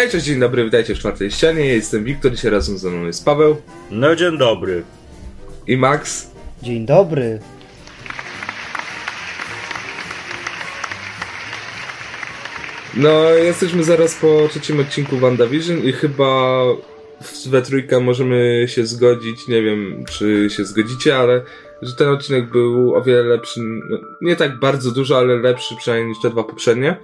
Hej, cześć, dzień dobry, witajcie w czwartej ścianie. Ja jestem Wiktor, dzisiaj razem ze mną jest Paweł No dzień dobry. i Max. Dzień dobry. No, jesteśmy zaraz po trzecim odcinku WandaVision i chyba w- we trójkę możemy się zgodzić, nie wiem czy się zgodzicie, ale że ten odcinek był o wiele lepszy, no, nie tak bardzo dużo, ale lepszy przynajmniej niż te dwa poprzednie.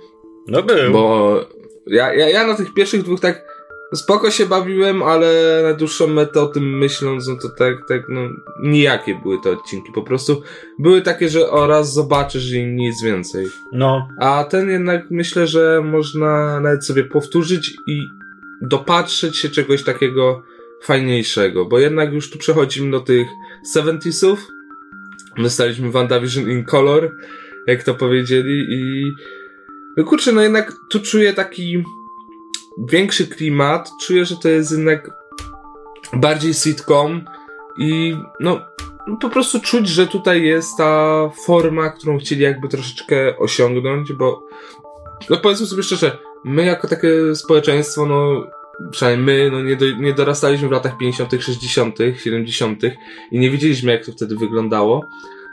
No był. Bo ja, ja, ja na tych pierwszych dwóch tak spoko się bawiłem, ale na dłuższą metę o tym myśląc, no to tak, tak, no nijakie były te odcinki. Po prostu były takie, że o raz zobaczysz i nic więcej. No. A ten jednak myślę, że można nawet sobie powtórzyć i dopatrzeć się czegoś takiego fajniejszego, bo jednak już tu przechodzimy do tych 70sów. My staliśmy WandaVision in color, jak to powiedzieli i no kurczę, no jednak tu czuję taki większy klimat, czuję, że to jest jednak bardziej sitcom i no po prostu czuć, że tutaj jest ta forma, którą chcieli jakby troszeczkę osiągnąć, bo no powiedzmy sobie szczerze, my jako takie społeczeństwo, no przynajmniej my, no nie, do, nie dorastaliśmy w latach 50., 60., 70. i nie wiedzieliśmy jak to wtedy wyglądało.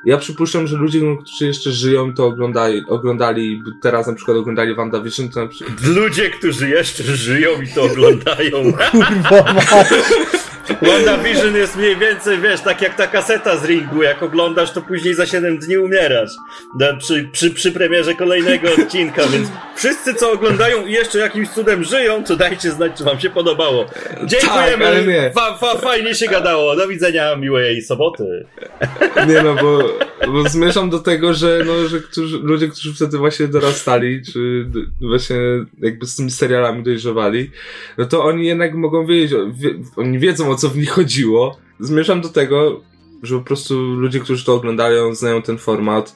Ja przypuszczam, że ludzie, którzy jeszcze żyją, to oglądali, oglądali, teraz na przykład oglądali WandaVision, to na przykład Ludzie, którzy jeszcze żyją i to oglądają. Kurwa. WandaVision jest mniej więcej, wiesz, tak jak ta kaseta z ringu. Jak oglądasz, to później za 7 dni umierasz. Da- Przy, przy, przy premierze kolejnego odcinka, więc wszyscy, co oglądają i jeszcze jakimś cudem żyją, to dajcie znać, czy wam się podobało. Dziękujemy. Tak. Fa, fa, fajnie się gadało. Do widzenia, miłej soboty. Nie no, bo, bo zmierzam do tego, że, no, że którzy, ludzie, którzy wtedy właśnie dorastali, czy właśnie jakby z tymi serialami dojrzewali, no to oni jednak mogą wiedzieć, wie, oni wiedzą o co w nich chodziło. Zmierzam do tego, że po prostu ludzie, którzy to oglądają, znają ten format,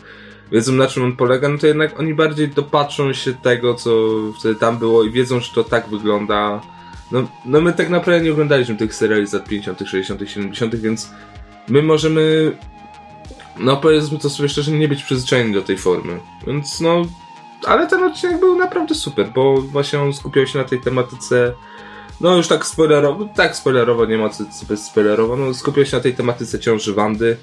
wiedzą na czym on polega, no to jednak oni bardziej dopatrzą się tego, co wtedy tam było i wiedzą, że to tak wygląda. No, no my tak naprawdę nie oglądaliśmy tych seriali z lat 50., 60., 70., więc my możemy no powiedzmy to sobie szczerze, nie być przyzwyczajeni do tej formy. Więc no, ale ten odcinek był naprawdę super, bo właśnie on skupiał się na tej tematyce, no już tak spoilerowo, tak spoilerowo, nie ma co co spoilerowo, no skupiał się na tej tematyce ciąży Wandy,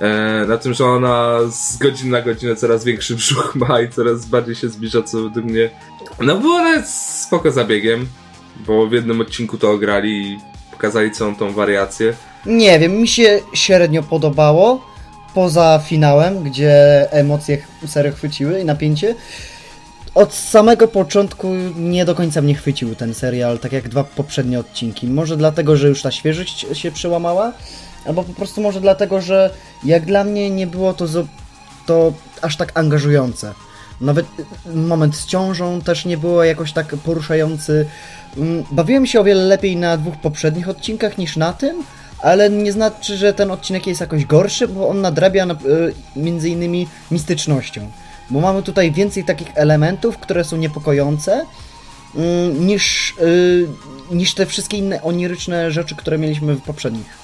e, na tym, że ona z godziny na godzinę coraz większy brzuch ma i coraz bardziej się zbliża, co według mnie, no było nawet spoko zabiegiem, bo w jednym odcinku to ograli i pokazali całą tą wariację. Nie wiem, mi się średnio podobało. Poza finałem, gdzie emocje serio chwyciły i napięcie. Od samego początku nie do końca mnie chwycił ten serial, tak jak dwa poprzednie odcinki. Może dlatego, że już ta świeżość się przełamała, albo po prostu może dlatego, że jak dla mnie nie było to, to aż tak angażujące. Nawet y, moment z ciążą też nie było jakoś tak poruszający. Mm, Bawiłem się o wiele lepiej na dwóch poprzednich odcinkach niż na tym, ale nie znaczy, że ten odcinek jest jakoś gorszy, bo on nadrabia na, y, między innymi mistycznością. Bo mamy tutaj więcej takich elementów, które są niepokojące, mm, niż, y, niż te wszystkie inne oniryczne rzeczy, które mieliśmy w poprzednich.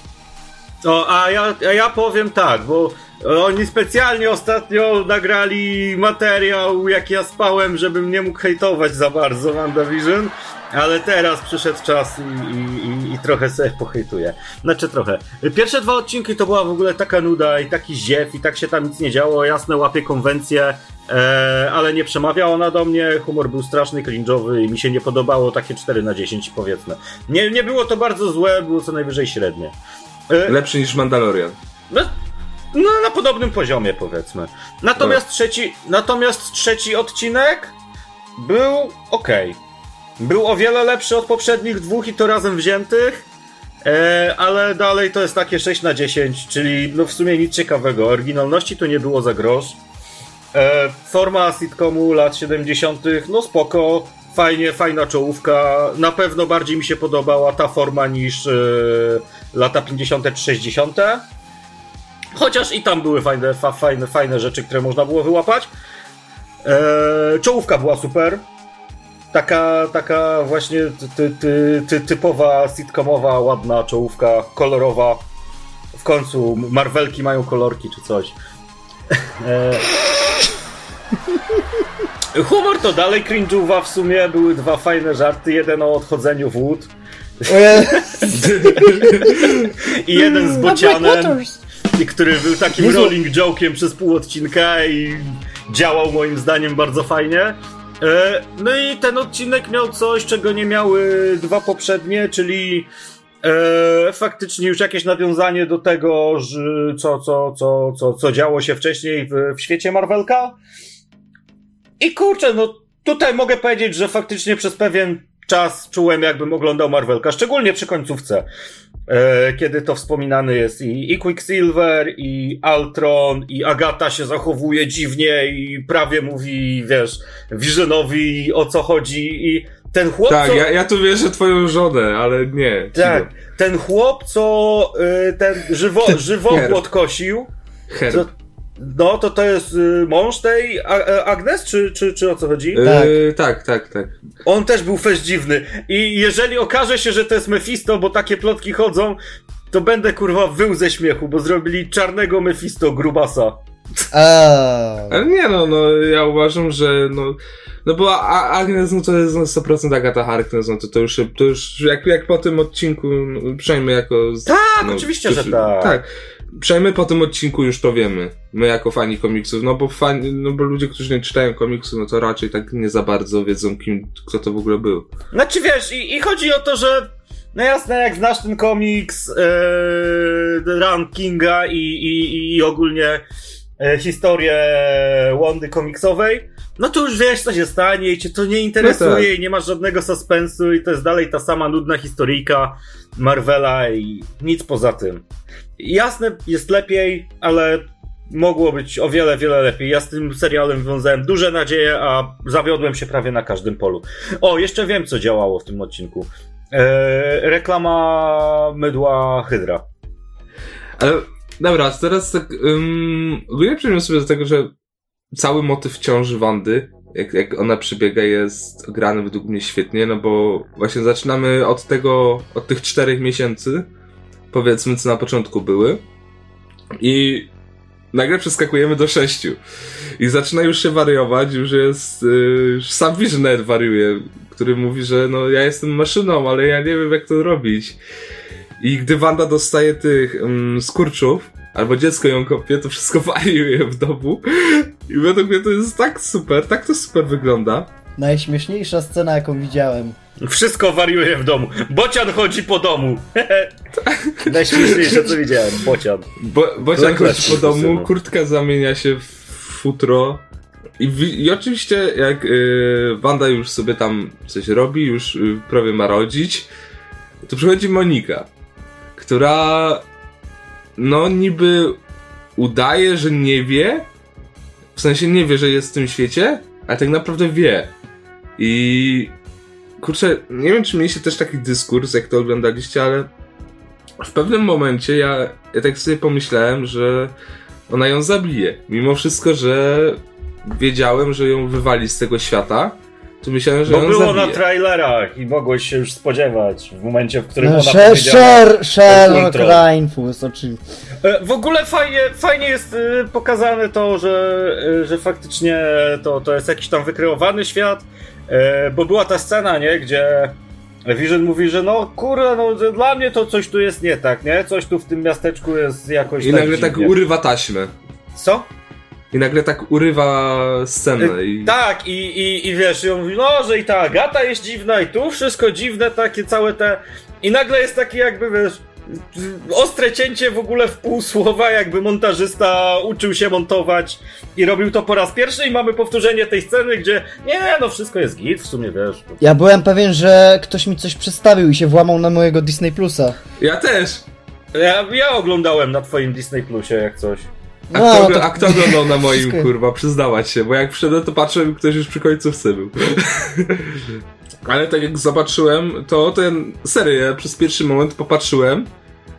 O, a ja, a ja powiem tak, bo oni specjalnie ostatnio nagrali materiał, jak ja spałem, żebym nie mógł hejtować za bardzo WandaVision, ale teraz przyszedł czas i, i, i, trochę sobie pohejtuję. Znaczy trochę. Pierwsze dwa odcinki to była w ogóle taka nuda i taki ziew i tak się tam nic nie działo, jasne łapie konwencje, e, ale nie przemawiało na do mnie, humor był straszny, cringe'owy i mi się nie podobało takie 4 na 10 powiedzmy. Nie, nie było to bardzo złe, było co najwyżej średnie. E, Lepszy niż Mandalorian. no, no, na podobnym poziomie powiedzmy. Natomiast trzeci, natomiast trzeci odcinek był ok. Był o wiele lepszy od poprzednich dwóch i to razem wziętych. E, ale dalej to jest takie 6 na 10, czyli no w sumie nic ciekawego. Oryginalności tu nie było za grosz. E, forma sitcomu lat 70., no spoko, fajnie, fajna czołówka. Na pewno bardziej mi się podobała ta forma niż e, lata 50., 60. Chociaż i tam były fajne, fa, fajne, fajne rzeczy, które można było wyłapać. E, czołówka była super. Taka, taka właśnie ty, ty, ty, typowa sitcomowa, ładna czołówka, kolorowa. W końcu Marvelki mają kolorki czy coś. E, Humor to dalej cringe'uwa w sumie, były dwa fajne żarty, jeden o odchodzeniu wód i jeden z bocianem, i który był takim Jezu. rolling joke'iem przez pół odcinka i działał moim zdaniem bardzo fajnie. E, No i ten odcinek miał coś, czego nie miały dwa poprzednie, czyli e, faktycznie już jakieś nawiązanie do tego, że co, co, co, co, co działo się wcześniej w, w świecie Marvelka. I kurczę, no tutaj mogę powiedzieć, że faktycznie przez pewien czas czułem, jakbym oglądał Marvelka, szczególnie przy końcówce. E, kiedy to wspominany jest i, i Quicksilver, i Ultron, i Agata się zachowuje dziwnie i prawie mówi, wiesz, Visionowi o co chodzi i ten chłop, Tak, co... ja, ja tu wierzę twoją żonę, ale nie. Tak, ten chłop, co y, ten żywo, żywopłot kosił, Herb. No to to jest y, mąż tej A- Agnes, czy, czy, czy o co chodzi? Yy, tak, tak, tak. On też był fest dziwny. I jeżeli okaże się, że to jest Mephisto, bo takie plotki chodzą, to będę kurwa wył ze śmiechu, bo zrobili czarnego Mephisto grubasa. Ale nie no, no ja uważam, że no, no bo Agnes, no to jest no 100% Agata Harkness, no to, to już, to już jak, jak po tym odcinku, no, przynajmniej jako... Tak, no, oczywiście, że tak. Tak, przynajmniej po tym odcinku już to wiemy, my jako fani komiksów, no bo fani, no bo ludzie, którzy nie czytają komiksów, no to raczej tak nie za bardzo wiedzą, kim, kto to w ogóle był. Znaczy wiesz, i, i chodzi o to, że no jasne, jak znasz ten komiks e, Run Kinga i, i, i ogólnie historię Wondy komiksowej, no to już wiesz, co się stanie i cię to nie interesuje No tak. i nie masz żadnego suspensu i to jest dalej ta sama nudna historyjka Marvela i nic poza tym. Jasne, jest lepiej, ale mogło być o wiele, wiele lepiej. Ja z tym serialem wiązałem duże nadzieje, a zawiodłem się prawie na każdym polu. O, jeszcze wiem, co działało w tym odcinku. E, reklama mydła Hydra. Ale dobra, teraz tak. Um, ogólnie przejdziemy sobie do tego, że cały motyw ciąży Wandy, jak, jak ona przebiega, jest grany według mnie świetnie, no bo właśnie zaczynamy od tego, od tych czterech miesięcy, powiedzmy, co na początku były. I nagle przeskakujemy do sześciu. I zaczyna już się wariować, już jest. y, Już sam Visioner wariuje, który mówi, że no ja jestem maszyną, ale ja nie wiem jak to robić. I gdy Wanda dostaje tych um, skurczów, albo dziecko ją kopie, to wszystko wariuje w domu. I według mnie to jest tak super, tak to super wygląda. Najśmieszniejsza scena, jaką widziałem. Wszystko wariuje w domu. Bocian chodzi po domu. Najśmieszniejsze, co widziałem. Bocian. Bo, Bocian chodzi po domu, kurtka zamienia się w futro. I, I oczywiście, jak y, Wanda już sobie tam coś robi, już y, prawie ma rodzić, to przychodzi Monika, która no niby udaje, że nie wie, w sensie nie wie, że jest w tym świecie, ale tak naprawdę wie. I kurczę, nie wiem, czy mieliście też taki dyskurs, jak to oglądaliście, ale w pewnym momencie ja, ja tak sobie pomyślałem, że ona ją zabije. Mimo wszystko, że wiedziałem, że ją wywali z tego świata, to myślałem, że Bo ją było zabije. na trailerach i mogłeś się już spodziewać w momencie, w którym No, ona. Sher- Sherlock Ultron. Reinfus, oczywiście. E, W ogóle fajnie, fajnie jest e, pokazane to, że, e, że faktycznie to, to jest jakiś tam wykreowany świat, bo była ta scena, nie, gdzie Vision mówi, że no kurde, no dla mnie to coś tu jest nie tak, nie? Coś tu w tym miasteczku jest jakoś I tak nagle tak dziwnie. urywa taśmę. Co? I nagle tak urywa scenę. I... Tak, i, i, i wiesz, i on mówi, no, że i ta Agata jest dziwna, i tu wszystko dziwne, takie całe te... I nagle jest taki jakby, wiesz, ostre cięcie w ogóle w pół słowa, jakby montażysta uczył się montować i robił to po raz pierwszy i mamy powtórzenie tej sceny, gdzie nie, no wszystko jest git, w sumie, wiesz. Ja byłem pewien, że ktoś mi coś przedstawił i się włamał na mojego Disney Plusa. Ja też! Ja, ja oglądałem na twoim Disney Plusie jak coś. A, No, kto, to- a kto oglądał na moim, Wszystko- kurwa, przyznawać się, bo jak wszedłem, to patrzyłem, ktoś już przy końcówce był. Ale tak jak zobaczyłem, to ten, serio, ja przez pierwszy moment popatrzyłem,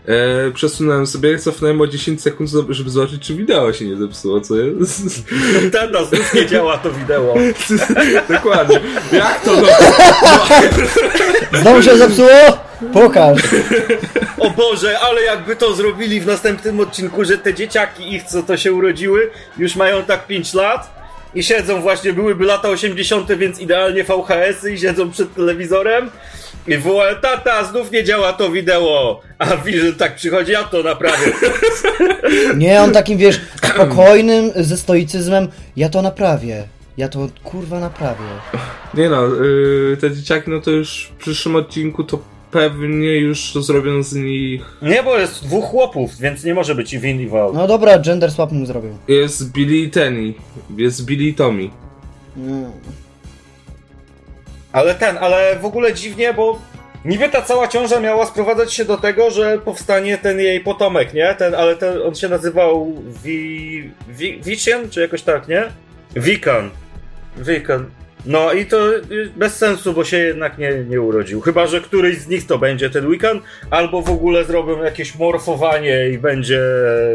e, przesunąłem sobie, cofnąłem o 10 sekund, żeby zobaczyć, czy wideo się nie zepsuło, co jest? Tata, znów nie działa to wideo. Dokładnie. Jak to, no? Znowu się zepsuło? Pokaż. O Boże, ale jakby to zrobili w następnym odcinku, że te dzieciaki ich, co to się urodziły, już mają tak 5 lat i siedzą właśnie, byłyby lata 80., więc idealnie VHS-y i siedzą przed telewizorem i wołają, tata, znów nie działa to wideo, a Vision tak przychodzi, ja to naprawię. Nie, on takim, wiesz, spokojnym, ze stoicyzmem, ja to naprawię. Ja to kurwa naprawię. Nie no, yy, te dzieciaki, no to już w przyszłym odcinku to pewnie już zrobią z nich... Nie, bo jest dwóch chłopów, więc nie może być i Val. No dobra, gender swap mu zrobił. Jest Billy i Tenny, jest Billy i Tommy. Mm. Ale ten, ale w ogóle dziwnie, bo niby ta cała ciąża miała sprowadzać się do tego, że powstanie ten jej potomek, nie? Ten, ale ten, on się nazywał Vi... Czy jakoś tak, nie? Wikan. Wikan. No i to bez sensu, bo się jednak nie, nie urodził. Chyba, że któryś z nich to będzie ten Wiccan, albo w ogóle zrobią jakieś morfowanie i będzie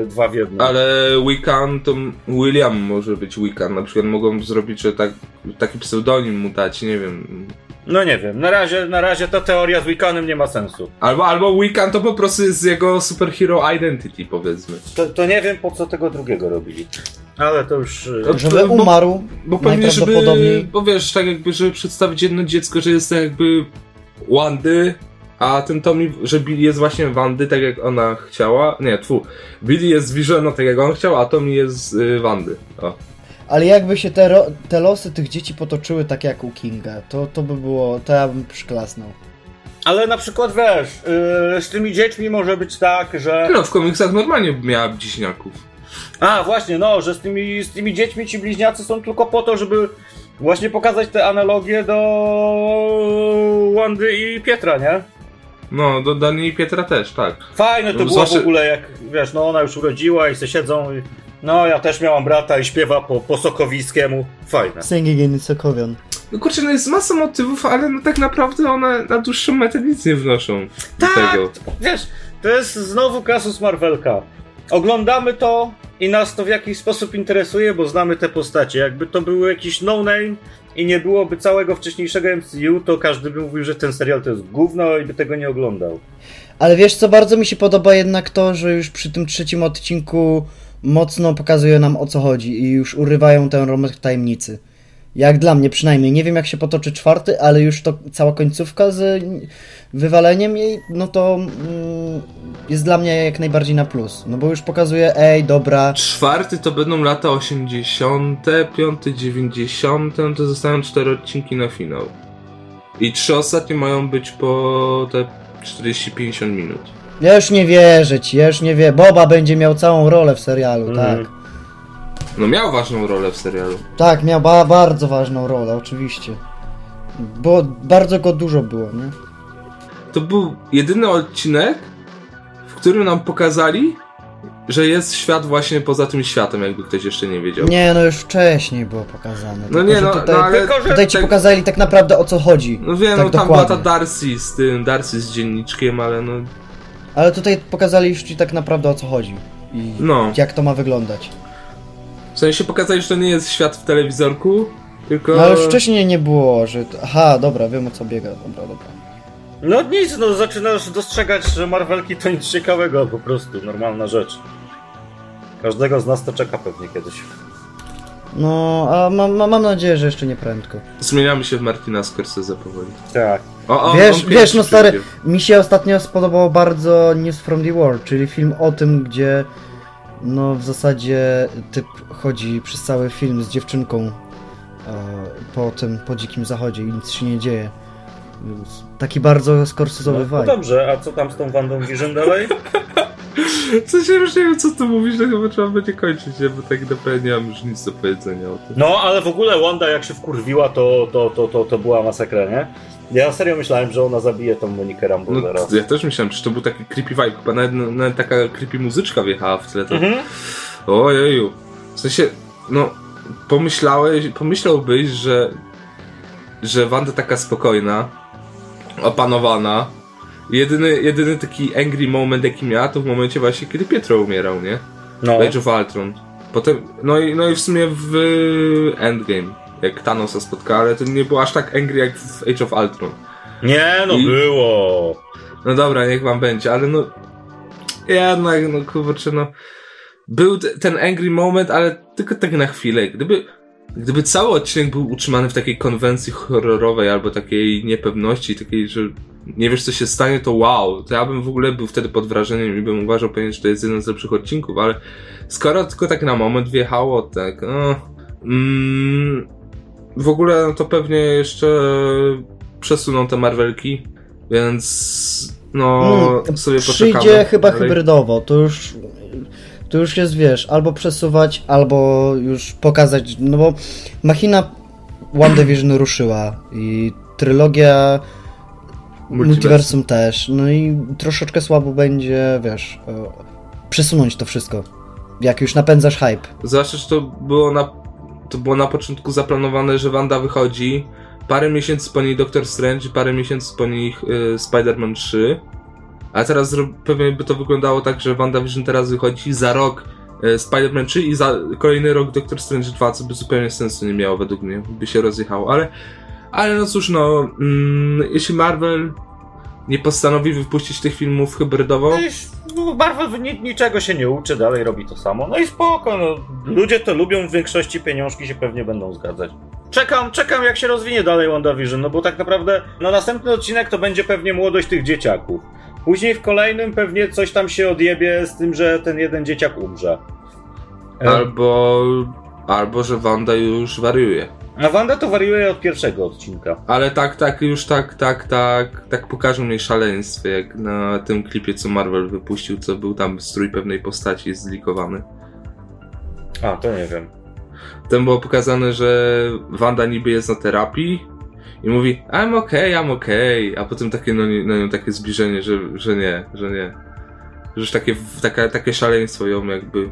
dwa w jednym. Ale Wiccan to William może być Wiccan. Na przykład mogą zrobić, że tak, taki pseudonim mu dać, nie wiem. No nie wiem, na razie, na razie ta teoria z Wiccanem nie ma sensu. Albo, albo Wiccan to po prostu jest jego superhero identity, powiedzmy. To, to nie wiem, po co tego drugiego robili. Ale to już... y, To- Żeby bo- umarł, Bo pewnie, żeby, najprawdopodobniej. bo wiesz, tak jakby, żeby przedstawić jedno dziecko, że jest jakby Wandy, a ten Tommy, że Billy jest właśnie Wandy, tak jak ona chciała. Nie, tfu. Billy jest Visiona, tak jak on chciał, a Tommy jest y, Wandy. O. Ale jakby się te, te losy tych dzieci potoczyły tak jak u Kinga, to, to by było, to ja bym przyklasnął. Ale na przykład wiesz, yy, z tymi dziećmi może być tak, że. No, w komiksach normalnie miała bliźniaków. A właśnie, no, że z tymi, z tymi dziećmi ci bliźniacy są tylko po to, żeby właśnie pokazać te analogie do Wandy i Pietra, nie? No, do Dani i Pietra też, tak. Fajne to No, było zwłaszcza- w ogóle, jak wiesz, no ona już urodziła i se siedzą i. No, ja też miałam brata i śpiewa po, po Sokowiskiemu. Fajne. Singing in Sokowian. No kurczę, no jest masa motywów, ale no tak naprawdę one na dłuższą metę nic nie wnoszą do Tak, tego. wiesz, to jest znowu kasus Marvelka. Oglądamy to i nas to w jakiś sposób interesuje, bo znamy te postacie. Jakby to był jakiś no-name i nie byłoby całego wcześniejszego MCU, to każdy by mówił, że ten serial to jest gówno i by tego nie oglądał. Ale wiesz co, bardzo mi się podoba jednak to, że już przy tym trzecim odcinku mocno pokazuje nam o co chodzi i już urywają tę rąbek tajemnicy. Jak dla mnie przynajmniej. Nie wiem jak się potoczy czwarty, ale już to cała końcówka z wywaleniem jej, no to mm, jest dla mnie jak najbardziej na plus. No bo już pokazuje, ej, dobra, Czwarty to będą lata 80., piąty 90., to zostają cztery odcinki na finał. I trzy ostatnie mają być po te 40-50 minut. ja już nie wierzę ci, ja już nie wie. Boba będzie miał całą rolę w serialu, Mhm. tak. No miał ważną rolę w serialu. Tak, miał ba bardzo ważną rolę, oczywiście. Bo bardzo go dużo było, nie? To był jedyny odcinek, w którym nam pokazali, że jest świat właśnie poza tym światem, jakby ktoś jeszcze nie wiedział. Nie, no już wcześniej było pokazane. No tylko, nie, że no, tutaj, no ale... Tylko, że tutaj ci tak- pokazali tak naprawdę o co chodzi. No wiem, tak no tam była ta dokładnie. Darcy z tym, Darcy z dzienniczkiem, ale no... Ale tutaj pokazali już ci tak naprawdę o co chodzi. I No. jak to ma wyglądać. W sensie pokazali, że to nie jest świat w telewizorku, tylko... No ale już wcześniej nie było, że... Aha, dobra, wiem o co biega, dobra, dobra. No nic, no zaczynasz dostrzegać, że Marvelki to nic ciekawego, po prostu, normalna rzecz. Każdego z nas to czeka pewnie kiedyś. No, a mam, mam, mam nadzieję, że jeszcze nie prędko. Zmieniamy się w Martina Scorsese powoli. Tak. O, o, wiesz, on wiesz, no stary, mi się ostatnio spodobało bardzo News from the World, czyli film o tym, gdzie no w zasadzie typ chodzi przez cały film z dziewczynką e, po tym, po dzikim zachodzie i nic się nie dzieje. Więc Taki bardzo skorsezowy No, no dobrze, a co tam z tą Wandą Vision dalej? W sensie już nie wiem, co tu mówisz, no chyba trzeba będzie kończyć, nie? bo tak naprawdę nie mam już nic do powiedzenia o tym. No, ale w ogóle Wanda jak się wkurwiła, to, to, to, to, to była masakra, nie? Ja serio myślałem, że ona zabije tą Monikę Rambo No, zaraz. ja też myślałem, czy to był taki creepy vibe, chyba nawet, nawet taka creepy muzyczka wjechała w tle, to... Mhm. Ojeju. W sensie, no, pomyślałeś, pomyślałbyś, że, że Wanda taka spokojna, opanowana. Jedyny, jedyny taki angry moment, jaki miała, to w momencie właśnie, kiedy Pietro umierał, nie? No. W Age of Ultron. Potem, no i, no i w sumie w Endgame, jak Thanosa spotkała, ale to nie było aż tak angry jak w Age of Ultron. Nie, no I- było. No dobra, niech wam będzie, ale no. Jednak, no kurczę, no. Był ten angry moment, ale tylko tak na chwilę. Gdyby. Gdyby cały odcinek był utrzymany w takiej konwencji horrorowej albo takiej niepewności, takiej, że nie wiesz co się stanie, to wow, to ja bym w ogóle był wtedy pod wrażeniem i bym uważał pewnie, że to jest jeden z lepszych odcinków, ale skoro tylko tak na moment wjechało, tak, no, mm, w ogóle no to pewnie jeszcze przesuną te Marvelki, więc no Mm, sobie Przyjdzie poczekamy. chyba dalej. hybrydowo, to już, to już jest, wiesz, albo przesuwać, albo już pokazać, no bo machina WandaVision ruszyła i trylogia Multiversum. Multiversum też, no i troszeczkę słabo będzie, wiesz, e, przesunąć to wszystko, jak już napędzasz hype. Zwłaszcza, że to było na, to było na początku zaplanowane, że Wanda wychodzi, parę miesięcy po niej Doctor Strange parę miesięcy po niej y, Spider-Man 3. A teraz pewnie by to wyglądało tak, że WandaVision teraz wychodzi za rok y, Spider-Man 3 i za kolejny rok Doctor Strange 2, co by zupełnie sensu nie miało według mnie, by się rozjechało, ale ale no cóż, no mm, jeśli Marvel nie postanowi wypuścić tych filmów hybrydowo, No i no, Marvel ni niczego się nie uczy, dalej robi to samo. No i spoko, no. Ludzie to lubią, w większości pieniążki się pewnie będą zgadzać. Czekam, czekam jak się rozwinie dalej WandaVision, no bo tak naprawdę, no następny odcinek to będzie pewnie młodość tych dzieciaków. Później w kolejnym pewnie coś tam się odjebie z tym, że ten jeden dzieciak umrze. E, albo albo że Wanda już wariuje. A Wanda to wariuje od pierwszego odcinka. Ale tak, tak, już tak, tak, tak, tak pokażą jej szaleństwie, jak na tym klipie, co Marvel wypuścił, co był tam strój pewnej postaci zlikowany. A, to nie wiem. Tam było pokazane, że Wanda niby jest na terapii i mówi I'm okay, I'm okay, a potem takie no, na nią takie zbliżenie, że, że nie, że nie. Że już takie, takie, takie szaleństwo ją jakby...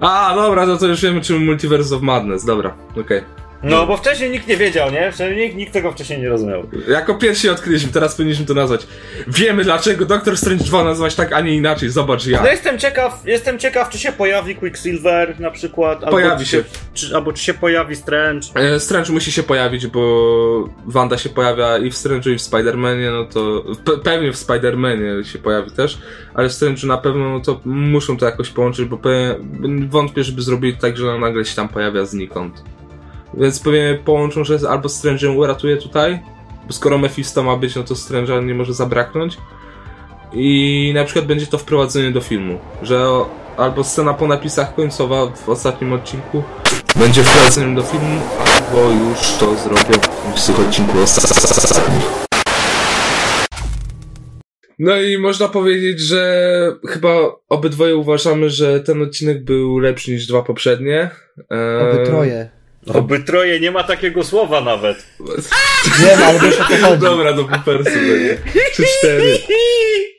A, dobra, no to już wiemy czym Multiverse of Madness, dobra, okej. No, bo wcześniej nikt nie wiedział, nie? Wcześniej nikt, nikt tego wcześniej nie rozumiał. Jako pierwsi odkryliśmy, teraz powinniśmy to nazwać. Wiemy dlaczego Doctor Strange 2 nazywać tak, a nie inaczej, zobacz ja. No jestem ciekaw, jestem ciekaw, czy się pojawi Quicksilver na przykład. albo Pojawi czy się. Czy, albo czy się pojawi Strange. E, Strange musi się pojawić, bo Wanda się pojawia i w Strange'u i w Spider-Manie, no to pe pewnie w Spider-Manie się pojawi też, ale w Strange'u na pewno no to muszą to jakoś połączyć, bo wątpię, żeby zrobili tak, że on nagle się tam pojawia znikąd. Więc pewnie połączą, że albo Strange uratuje tutaj, bo skoro Mephisto ma być, no to Strange'a nie może zabraknąć. I na przykład będzie to wprowadzenie do filmu, że albo scena po napisach końcowa w ostatnim odcinku będzie wprowadzeniem do filmu, albo już to zrobią w tych odcinku ostatnim. No i można powiedzieć, że chyba obydwoje uważamy, że ten odcinek był lepszy niż dwa poprzednie. Eee, Oby troje. Oby troje, nie ma takiego słowa nawet. Wiem, ale wiesz o co chodzi. Dobra, do będzie. Czy cztery.